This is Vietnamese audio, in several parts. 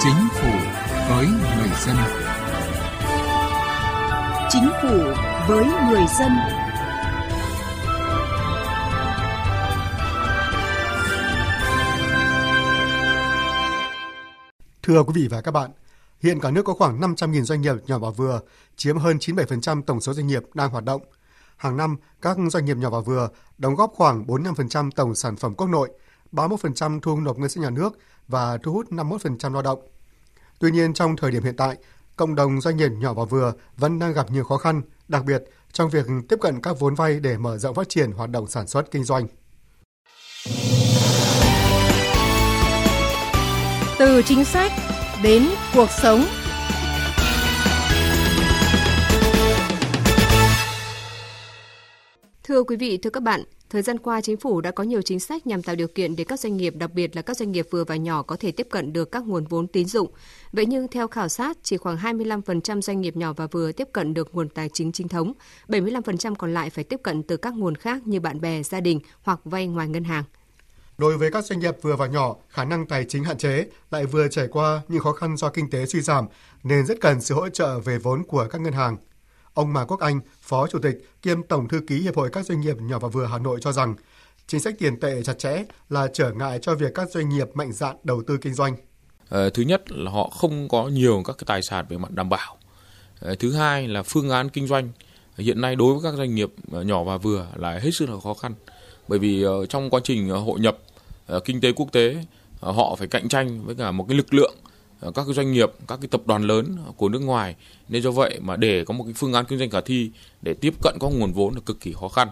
Chính phủ với người dân. Chính phủ với người dân. Thưa quý vị và các bạn, hiện cả nước có khoảng 500.000 doanh nghiệp nhỏ và vừa, chiếm hơn 97% tổng số doanh nghiệp đang hoạt động. Hàng năm, các doanh nghiệp nhỏ và vừa đóng góp khoảng 45% tổng sản phẩm quốc nội, 31% thu nộp ngân sách nhà nước và thu hút 51% lao động. Tuy nhiên, trong thời điểm hiện tại, cộng đồng doanh nghiệp nhỏ và vừa vẫn đang gặp nhiều khó khăn, đặc biệt trong việc tiếp cận các vốn vay để mở rộng phát triển hoạt động sản xuất kinh doanh. Từ chính sách đến cuộc sống. Thưa quý vị, thưa các bạn, thời gian qua chính phủ đã có nhiều chính sách nhằm tạo điều kiện để các doanh nghiệp, đặc biệt là các doanh nghiệp vừa và nhỏ có thể tiếp cận được các nguồn vốn tín dụng. Vậy nhưng theo khảo sát, chỉ khoảng 25% doanh nghiệp nhỏ và vừa tiếp cận được nguồn tài chính chính thống, 75% còn lại phải tiếp cận từ các nguồn khác như bạn bè, gia đình hoặc vay ngoài ngân hàng. Đối với các doanh nghiệp vừa và nhỏ, khả năng tài chính hạn chế lại vừa trải qua những khó khăn do kinh tế suy giảm nên rất cần sự hỗ trợ về vốn của các ngân hàng. Ông Mà Quốc Anh, Phó Chủ tịch kiêm Tổng thư ký Hiệp hội các doanh nghiệp nhỏ và vừa Hà Nội cho rằng, chính sách tiền tệ chặt chẽ là trở ngại cho việc các doanh nghiệp mạnh dạn đầu tư kinh doanh. Ờ, thứ nhất là họ không có nhiều các cái tài sản về mặt đảm bảo. Ờ, thứ hai là phương án kinh doanh hiện nay đối với các doanh nghiệp ờ, nhỏ và vừa là hết sức là khó khăn. Bởi vì trong quá trình hội nhập kinh tế quốc tế họ phải cạnh tranh với cả một cái lực lượng Ờ, các cái doanh nghiệp, các cái tập đoàn lớn của nước ngoài. Nên do vậy mà để có một cái phương án kinh doanh khả thi để tiếp cận các nguồn vốn là cực kỳ khó khăn.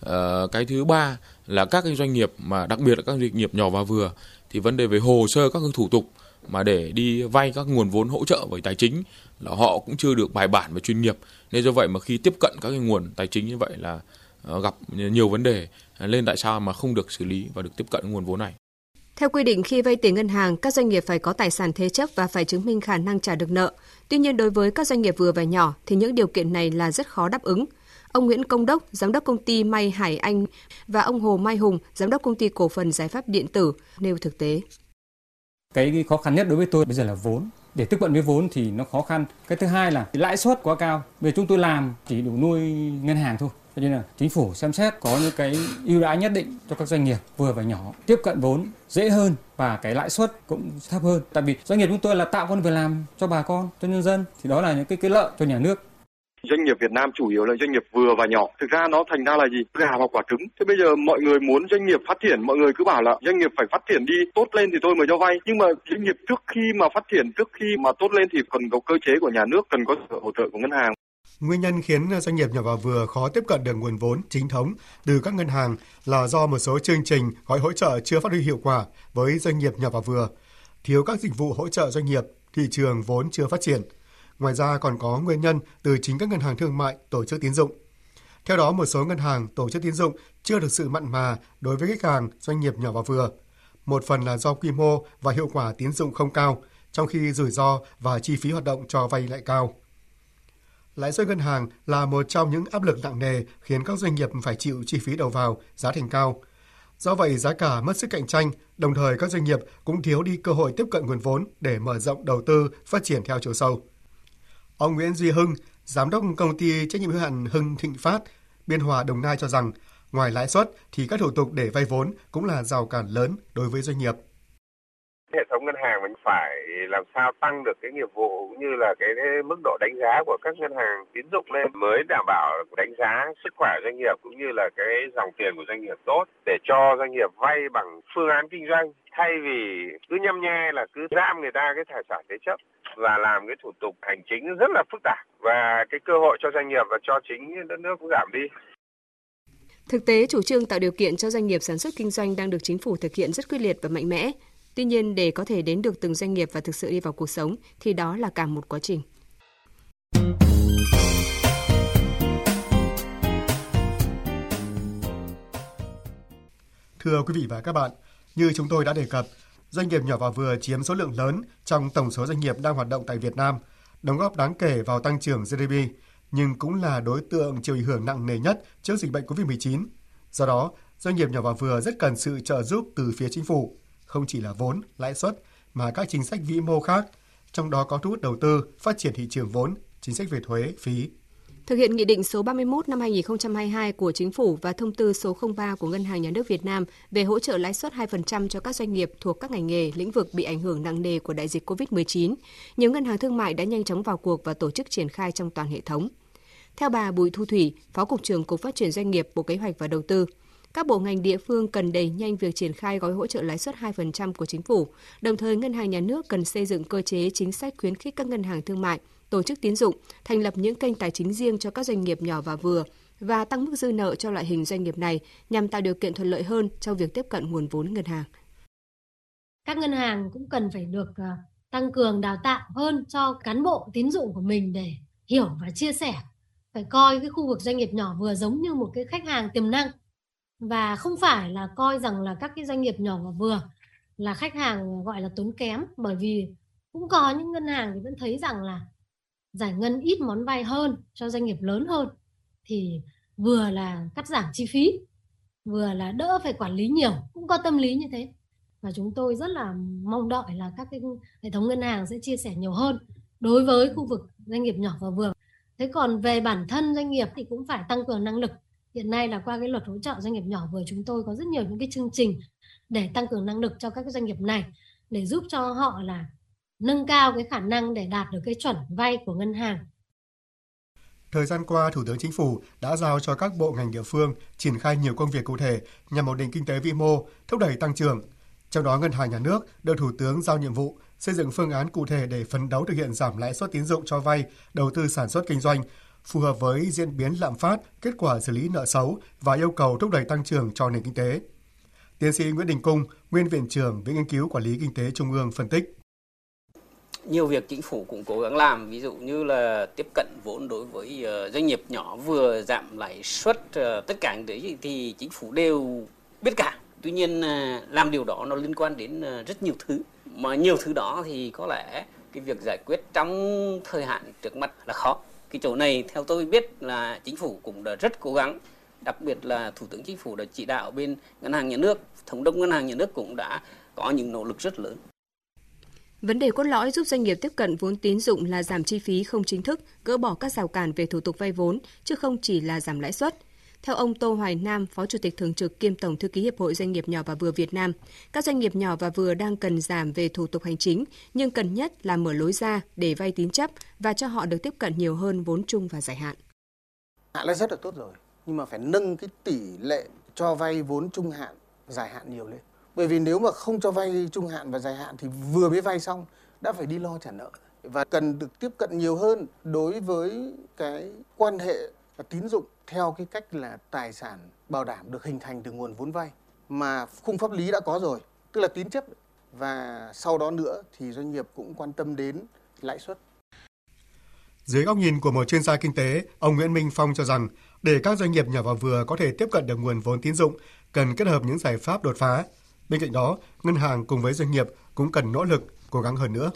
À, cái thứ ba là các cái doanh nghiệp mà đặc biệt là các doanh nghiệp nhỏ và vừa thì vấn đề về hồ sơ các cái thủ tục mà để đi vay các nguồn vốn hỗ trợ về tài chính là họ cũng chưa được bài bản và chuyên nghiệp. Nên do vậy mà khi tiếp cận các cái nguồn tài chính như vậy là ờ, gặp nhiều vấn đề nên tại sao mà không được xử lý và được tiếp cận nguồn vốn này? Theo quy định, khi vay tiền ngân hàng, các doanh nghiệp phải có tài sản thế chấp và phải chứng minh khả năng trả được nợ. Tuy nhiên, đối với các doanh nghiệp vừa và nhỏ thì những điều kiện này là rất khó đáp ứng. Ông Nguyễn Công Đốc, giám đốc công ty May Hải Anh và ông Hồ Mai Hùng, giám đốc công ty cổ phần giải pháp điện tử nêu thực tế. Cái khó khăn nhất đối với tôi bây giờ là vốn. Để tiếp cận với vốn thì nó khó khăn. Cái thứ hai là lãi suất quá cao. Vì chúng tôi làm chỉ đủ nuôi ngân hàng thôi cho nên là chính phủ xem xét có những cái ưu đãi nhất định cho các doanh nghiệp vừa và nhỏ tiếp cận vốn dễ hơn và cái lãi suất cũng thấp hơn. Tại vì doanh nghiệp chúng tôi là tạo công việc làm cho bà con, cho nhân dân thì đó là những cái cái lợi cho nhà nước doanh nghiệp Việt Nam chủ yếu là doanh nghiệp vừa và nhỏ. Thực ra nó thành ra là gì? Gà hoặc quả trứng. Thế bây giờ mọi người muốn doanh nghiệp phát triển, mọi người cứ bảo là doanh nghiệp phải phát triển đi, tốt lên thì tôi mới cho vay. Nhưng mà doanh nghiệp trước khi mà phát triển, trước khi mà tốt lên thì cần có cơ chế của nhà nước, cần có sự hỗ trợ của ngân hàng. Nguyên nhân khiến doanh nghiệp nhỏ và vừa khó tiếp cận được nguồn vốn chính thống từ các ngân hàng là do một số chương trình gói hỗ trợ chưa phát huy hiệu quả với doanh nghiệp nhỏ và vừa, thiếu các dịch vụ hỗ trợ doanh nghiệp, thị trường vốn chưa phát triển. Ngoài ra còn có nguyên nhân từ chính các ngân hàng thương mại, tổ chức tín dụng. Theo đó, một số ngân hàng, tổ chức tín dụng chưa được sự mặn mà đối với khách hàng doanh nghiệp nhỏ và vừa. Một phần là do quy mô và hiệu quả tín dụng không cao, trong khi rủi ro và chi phí hoạt động cho vay lại cao. Lãi suất ngân hàng là một trong những áp lực nặng nề khiến các doanh nghiệp phải chịu chi phí đầu vào, giá thành cao. Do vậy, giá cả mất sức cạnh tranh, đồng thời các doanh nghiệp cũng thiếu đi cơ hội tiếp cận nguồn vốn để mở rộng đầu tư, phát triển theo chiều sâu. Ông Nguyễn Duy Hưng, giám đốc công ty trách nhiệm hữu hạn Hưng Thịnh Phát, Biên Hòa Đồng Nai cho rằng, ngoài lãi suất thì các thủ tục để vay vốn cũng là rào cản lớn đối với doanh nghiệp hệ thống ngân hàng mình phải làm sao tăng được cái nghiệp vụ cũng như là cái mức độ đánh giá của các ngân hàng tín dụng lên mới đảm bảo đánh giá sức khỏe doanh nghiệp cũng như là cái dòng tiền của doanh nghiệp tốt để cho doanh nghiệp vay bằng phương án kinh doanh thay vì cứ nhăm nhe là cứ giam người ta cái tài sản thế chấp và làm cái thủ tục hành chính rất là phức tạp và cái cơ hội cho doanh nghiệp và cho chính đất nước cũng giảm đi. Thực tế, chủ trương tạo điều kiện cho doanh nghiệp sản xuất kinh doanh đang được chính phủ thực hiện rất quyết liệt và mạnh mẽ. Tuy nhiên, để có thể đến được từng doanh nghiệp và thực sự đi vào cuộc sống thì đó là cả một quá trình. Thưa quý vị và các bạn, như chúng tôi đã đề cập, doanh nghiệp nhỏ và vừa chiếm số lượng lớn trong tổng số doanh nghiệp đang hoạt động tại Việt Nam, đóng góp đáng kể vào tăng trưởng GDP, nhưng cũng là đối tượng chịu ảnh hưởng nặng nề nhất trước dịch bệnh COVID-19. Do đó, doanh nghiệp nhỏ và vừa rất cần sự trợ giúp từ phía chính phủ không chỉ là vốn, lãi suất mà các chính sách vĩ mô khác, trong đó có thu hút đầu tư, phát triển thị trường vốn, chính sách về thuế, phí. Thực hiện Nghị định số 31 năm 2022 của Chính phủ và Thông tư số 03 của Ngân hàng Nhà nước Việt Nam về hỗ trợ lãi suất 2% cho các doanh nghiệp thuộc các ngành nghề, lĩnh vực bị ảnh hưởng nặng nề của đại dịch COVID-19, nhiều ngân hàng thương mại đã nhanh chóng vào cuộc và tổ chức triển khai trong toàn hệ thống. Theo bà Bùi Thu Thủy, Phó Cục trưởng Cục Phát triển Doanh nghiệp Bộ Kế hoạch và Đầu tư, các bộ ngành địa phương cần đẩy nhanh việc triển khai gói hỗ trợ lãi suất 2% của chính phủ. Đồng thời, ngân hàng nhà nước cần xây dựng cơ chế chính sách khuyến khích các ngân hàng thương mại, tổ chức tín dụng thành lập những kênh tài chính riêng cho các doanh nghiệp nhỏ và vừa và tăng mức dư nợ cho loại hình doanh nghiệp này nhằm tạo điều kiện thuận lợi hơn trong việc tiếp cận nguồn vốn ngân hàng. Các ngân hàng cũng cần phải được ờ, tăng cường đào tạo hơn cho cán bộ tín dụng của mình để hiểu và chia sẻ phải coi cái khu vực doanh nghiệp nhỏ vừa giống như một cái khách hàng tiềm năng và không phải là coi rằng là các cái doanh nghiệp nhỏ và vừa là khách hàng gọi là tốn kém, bởi vì cũng có những ngân hàng thì vẫn thấy rằng là giải ngân ít món vay hơn cho doanh nghiệp lớn hơn, thì vừa là cắt giảm chi phí, vừa là đỡ phải quản lý nhiều, cũng có tâm lý như thế. Và chúng tôi rất là mong đợi là các cái hệ thống ngân hàng sẽ chia sẻ nhiều hơn đối với khu vực doanh nghiệp nhỏ và vừa. Thế còn về bản thân doanh nghiệp thì cũng phải tăng cường năng lực hiện nay là qua cái luật hỗ trợ doanh nghiệp nhỏ vừa chúng tôi có rất nhiều những cái chương trình để tăng cường năng lực cho các doanh nghiệp này để giúp cho họ là nâng cao cái khả năng để đạt được cái chuẩn vay của ngân hàng. Thời gian qua, Thủ tướng Chính phủ đã giao cho các bộ ngành địa phương triển khai nhiều công việc cụ thể nhằm ổn định kinh tế vĩ mô, thúc đẩy tăng trưởng. Trong đó, Ngân hàng Nhà nước được Thủ tướng giao nhiệm vụ xây dựng phương án cụ thể để phấn đấu thực hiện giảm lãi suất tín dụng cho vay, đầu tư sản xuất kinh doanh, phù hợp với diễn biến lạm phát, kết quả xử lý nợ xấu và yêu cầu thúc đẩy tăng trưởng cho nền kinh tế. Tiến sĩ Nguyễn Đình Cung, nguyên viện trưởng Viện Nghiên cứu Quản lý Kinh tế Trung ương phân tích. Nhiều việc chính phủ cũng cố gắng làm ví dụ như là tiếp cận vốn đối với ờ, doanh nghiệp nhỏ vừa giảm lãi suất ờ, tất cả những đấy thì chính phủ đều biết cả. Tuy nhiên ờ, làm điều đó nó liên quan đến rất nhiều thứ. Mà nhiều thứ đó thì có lẽ cái việc giải quyết trong thời hạn trước mắt là khó cái chỗ này theo tôi biết là chính phủ cũng đã rất cố gắng đặc biệt là thủ tướng chính phủ đã chỉ đạo bên ngân hàng nhà nước thống đốc ngân hàng nhà nước cũng đã có những nỗ lực rất lớn Vấn đề cốt lõi giúp doanh nghiệp tiếp cận vốn tín dụng là giảm chi phí không chính thức, gỡ bỏ các rào cản về thủ tục vay vốn, chứ không chỉ là giảm lãi suất. Theo ông Tô Hoài Nam, Phó Chủ tịch Thường trực kiêm Tổng Thư ký Hiệp hội Doanh nghiệp nhỏ và vừa Việt Nam, các doanh nghiệp nhỏ và vừa đang cần giảm về thủ tục hành chính, nhưng cần nhất là mở lối ra để vay tín chấp và cho họ được tiếp cận nhiều hơn vốn chung và dài hạn. Hạn là rất là tốt rồi, nhưng mà phải nâng cái tỷ lệ cho vay vốn trung hạn, dài hạn nhiều lên. Bởi vì nếu mà không cho vay trung hạn và dài hạn thì vừa mới vay xong đã phải đi lo trả nợ và cần được tiếp cận nhiều hơn đối với cái quan hệ tín dụng theo cái cách là tài sản bảo đảm được hình thành từ nguồn vốn vay mà khung pháp lý đã có rồi, tức là tín chấp và sau đó nữa thì doanh nghiệp cũng quan tâm đến lãi suất. Dưới góc nhìn của một chuyên gia kinh tế, ông Nguyễn Minh Phong cho rằng để các doanh nghiệp nhỏ và vừa có thể tiếp cận được nguồn vốn tín dụng, cần kết hợp những giải pháp đột phá. Bên cạnh đó, ngân hàng cùng với doanh nghiệp cũng cần nỗ lực, cố gắng hơn nữa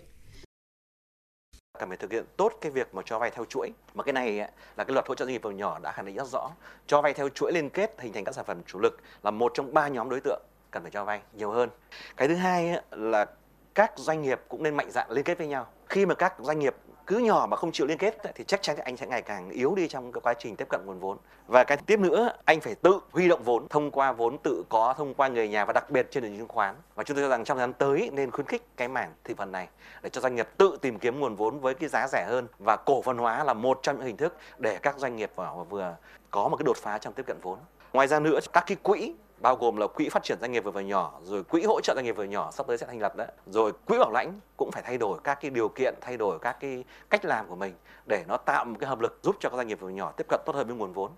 cần phải thực hiện tốt cái việc mà cho vay theo chuỗi. Mà cái này là cái luật hỗ trợ doanh nghiệp vừa nhỏ đã khẳng định rất rõ. Cho vay theo chuỗi liên kết, hình thành các sản phẩm chủ lực là một trong ba nhóm đối tượng cần phải cho vay nhiều hơn. Cái thứ hai là các doanh nghiệp cũng nên mạnh dạn liên kết với nhau. Khi mà các doanh nghiệp cứ nhỏ mà không chịu liên kết, thì chắc chắn anh sẽ ngày càng yếu đi trong cái quá trình tiếp cận nguồn vốn. Và cái tiếp nữa, anh phải tự huy động vốn, thông qua vốn tự có, thông qua người nhà và đặc biệt trên nền chứng khoán. Và chúng tôi cho rằng trong thời gian tới nên khuyến khích cái mảng thị phần này để cho doanh nghiệp tự tìm kiếm nguồn vốn với cái giá rẻ hơn. Và cổ phần hóa là một trong những hình thức để các doanh nghiệp vừa có một cái đột phá trong tiếp cận vốn. Ngoài ra nữa, các cái quỹ bao gồm là quỹ phát triển doanh nghiệp vừa và nhỏ rồi quỹ hỗ trợ doanh nghiệp vừa nhỏ sắp tới sẽ thành lập đấy. Rồi quỹ bảo lãnh cũng phải thay đổi các cái điều kiện thay đổi các cái cách làm của mình để nó tạo một cái hợp lực giúp cho các doanh nghiệp vừa và nhỏ tiếp cận tốt hơn với nguồn vốn.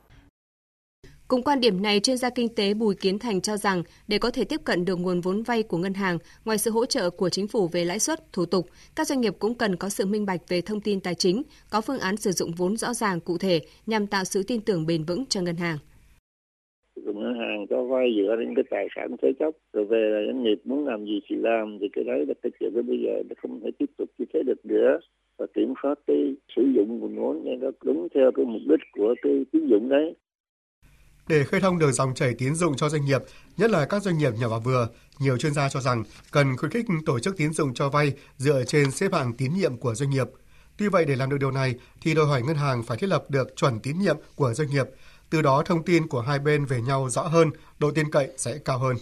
Cùng quan điểm này, chuyên gia kinh tế Bùi Kiến Thành cho rằng để có thể tiếp cận được nguồn vốn vay của ngân hàng, ngoài sự hỗ trợ của chính phủ về lãi suất, thủ tục, các doanh nghiệp cũng cần có sự minh bạch về thông tin tài chính, có phương án sử dụng vốn rõ ràng cụ thể nhằm tạo sự tin tưởng bền vững cho ngân hàng ngân hàng cho vay dựa trên cái tài sản thế chấp rồi về là doanh nghiệp muốn làm gì thì làm thì cái đấy là cái chuyện đó bây giờ nó không thể tiếp tục như thế được nữa và kiểm soát cái sử dụng nguồn vốn cho nó đúng theo cái mục đích của cái tín dụng đấy để khơi thông được dòng chảy tín dụng cho doanh nghiệp, nhất là các doanh nghiệp nhỏ và vừa, nhiều chuyên gia cho rằng cần khuyến khích tổ chức tín dụng cho vay dựa trên xếp hạng tín nhiệm của doanh nghiệp. Tuy vậy để làm được điều này thì đòi hỏi ngân hàng phải thiết lập được chuẩn tín nhiệm của doanh nghiệp, từ đó thông tin của hai bên về nhau rõ hơn, độ tin cậy sẽ cao hơn.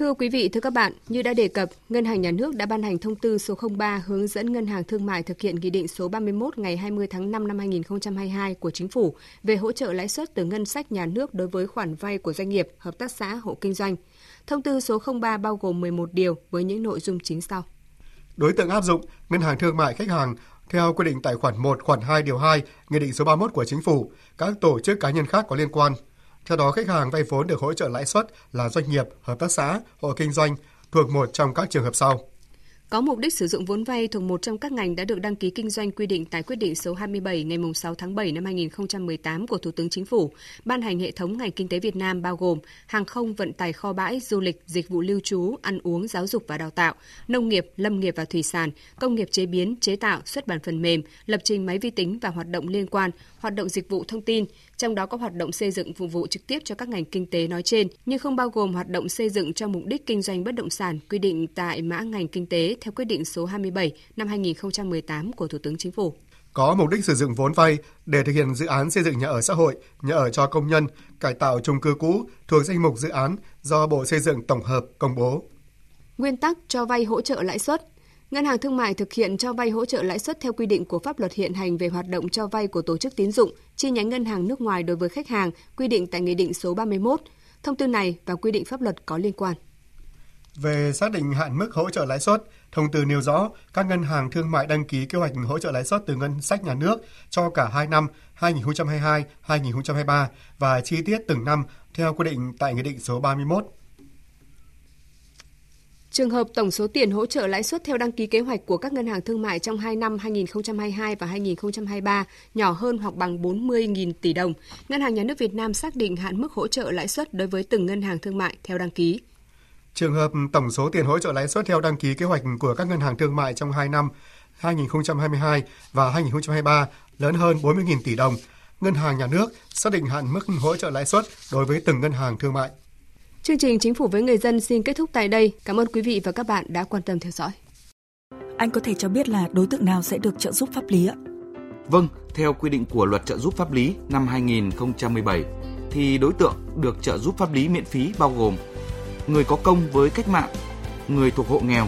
Thưa quý vị, thưa các bạn, như đã đề cập, Ngân hàng Nhà nước đã ban hành thông tư số 03 hướng dẫn Ngân hàng Thương mại thực hiện Nghị định số 31 ngày 20 tháng 5 năm 2022 của Chính phủ về hỗ trợ lãi suất từ ngân sách nhà nước đối với khoản vay của doanh nghiệp, hợp tác xã, hộ kinh doanh. Thông tư số 03 bao gồm 11 điều với những nội dung chính sau. Đối tượng áp dụng, Ngân hàng Thương mại khách hàng theo quy định tại khoản 1, khoản 2 điều 2, Nghị định số 31 của Chính phủ, các tổ chức cá nhân khác có liên quan – theo đó, khách hàng vay vốn được hỗ trợ lãi suất là doanh nghiệp, hợp tác xã, hộ kinh doanh thuộc một trong các trường hợp sau có mục đích sử dụng vốn vay thuộc một trong các ngành đã được đăng ký kinh doanh quy định tại quyết định số 27 ngày 6 tháng 7 năm 2018 của Thủ tướng Chính phủ, ban hành hệ thống ngành kinh tế Việt Nam bao gồm hàng không, vận tải kho bãi, du lịch, dịch vụ lưu trú, ăn uống, giáo dục và đào tạo, nông nghiệp, lâm nghiệp và thủy sản, công nghiệp chế biến, chế tạo, xuất bản phần mềm, lập trình máy vi tính và hoạt động liên quan, hoạt động dịch vụ thông tin, trong đó có hoạt động xây dựng phục vụ trực tiếp cho các ngành kinh tế nói trên, nhưng không bao gồm hoạt động xây dựng cho mục đích kinh doanh bất động sản quy định tại mã ngành kinh tế theo quyết định số 27 năm 2018 của Thủ tướng Chính phủ. Có mục đích sử dụng vốn vay để thực hiện dự án xây dựng nhà ở xã hội, nhà ở cho công nhân, cải tạo chung cư cũ thuộc danh mục dự án do Bộ Xây dựng tổng hợp công bố. Nguyên tắc cho vay hỗ trợ lãi suất Ngân hàng Thương mại thực hiện cho vay hỗ trợ lãi suất theo quy định của pháp luật hiện hành về hoạt động cho vay của tổ chức tín dụng, chi nhánh ngân hàng nước ngoài đối với khách hàng, quy định tại Nghị định số 31. Thông tư này và quy định pháp luật có liên quan. Về xác định hạn mức hỗ trợ lãi suất, thông tư nêu rõ các ngân hàng thương mại đăng ký kế hoạch hỗ trợ lãi suất từ ngân sách nhà nước cho cả hai năm 2022-2023 và chi tiết từng năm theo quy định tại Nghị định số 31. Trường hợp tổng số tiền hỗ trợ lãi suất theo đăng ký kế hoạch của các ngân hàng thương mại trong 2 năm 2022 và 2023 nhỏ hơn hoặc bằng 40.000 tỷ đồng, Ngân hàng Nhà nước Việt Nam xác định hạn mức hỗ trợ lãi suất đối với từng ngân hàng thương mại theo đăng ký. Trường hợp tổng số tiền hỗ trợ lãi suất theo đăng ký kế hoạch của các ngân hàng thương mại trong 2 năm 2022 và 2023 lớn hơn 40.000 tỷ đồng, Ngân hàng Nhà nước xác định hạn mức hỗ trợ lãi suất đối với từng ngân hàng thương mại. Chương trình Chính phủ với người dân xin kết thúc tại đây. Cảm ơn quý vị và các bạn đã quan tâm theo dõi. Anh có thể cho biết là đối tượng nào sẽ được trợ giúp pháp lý ạ? Vâng, theo quy định của Luật trợ giúp pháp lý năm 2017 thì đối tượng được trợ giúp pháp lý miễn phí bao gồm người có công với cách mạng, người thuộc hộ nghèo,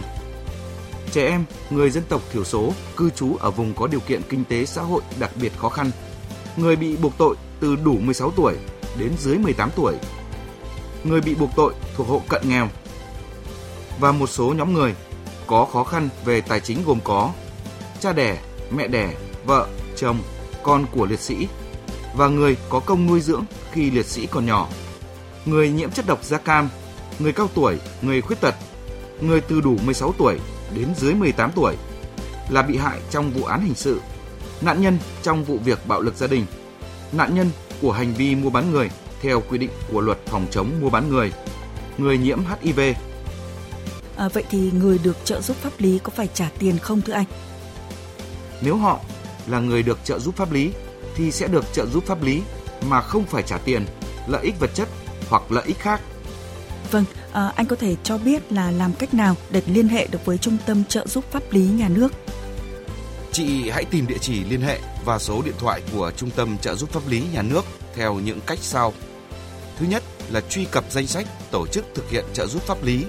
trẻ em, người dân tộc thiểu số cư trú ở vùng có điều kiện kinh tế xã hội đặc biệt khó khăn, người bị buộc tội từ đủ 16 tuổi đến dưới 18 tuổi người bị buộc tội thuộc hộ cận nghèo. Và một số nhóm người có khó khăn về tài chính gồm có cha đẻ, mẹ đẻ, vợ, chồng, con của liệt sĩ và người có công nuôi dưỡng khi liệt sĩ còn nhỏ, người nhiễm chất độc da cam, người cao tuổi, người khuyết tật, người từ đủ 16 tuổi đến dưới 18 tuổi là bị hại trong vụ án hình sự, nạn nhân trong vụ việc bạo lực gia đình, nạn nhân của hành vi mua bán người theo quy định của luật phòng chống mua bán người, người nhiễm HIV. À, vậy thì người được trợ giúp pháp lý có phải trả tiền không thưa anh? Nếu họ là người được trợ giúp pháp lý thì sẽ được trợ giúp pháp lý mà không phải trả tiền, lợi ích vật chất hoặc lợi ích khác. Vâng, à, anh có thể cho biết là làm cách nào để liên hệ được với Trung tâm trợ giúp pháp lý nhà nước? Chị hãy tìm địa chỉ liên hệ và số điện thoại của Trung tâm trợ giúp pháp lý nhà nước theo những cách sau. Thứ nhất là truy cập danh sách tổ chức thực hiện trợ giúp pháp lý,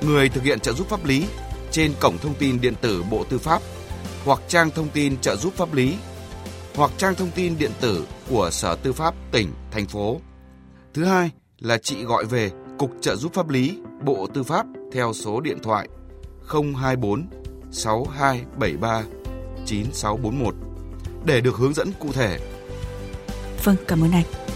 người thực hiện trợ giúp pháp lý trên cổng thông tin điện tử Bộ Tư pháp hoặc trang thông tin trợ giúp pháp lý hoặc trang thông tin điện tử của Sở Tư pháp tỉnh, thành phố. Thứ hai là chị gọi về Cục trợ giúp pháp lý Bộ Tư pháp theo số điện thoại 024 6273 9641 để được hướng dẫn cụ thể. Vâng, cảm ơn anh.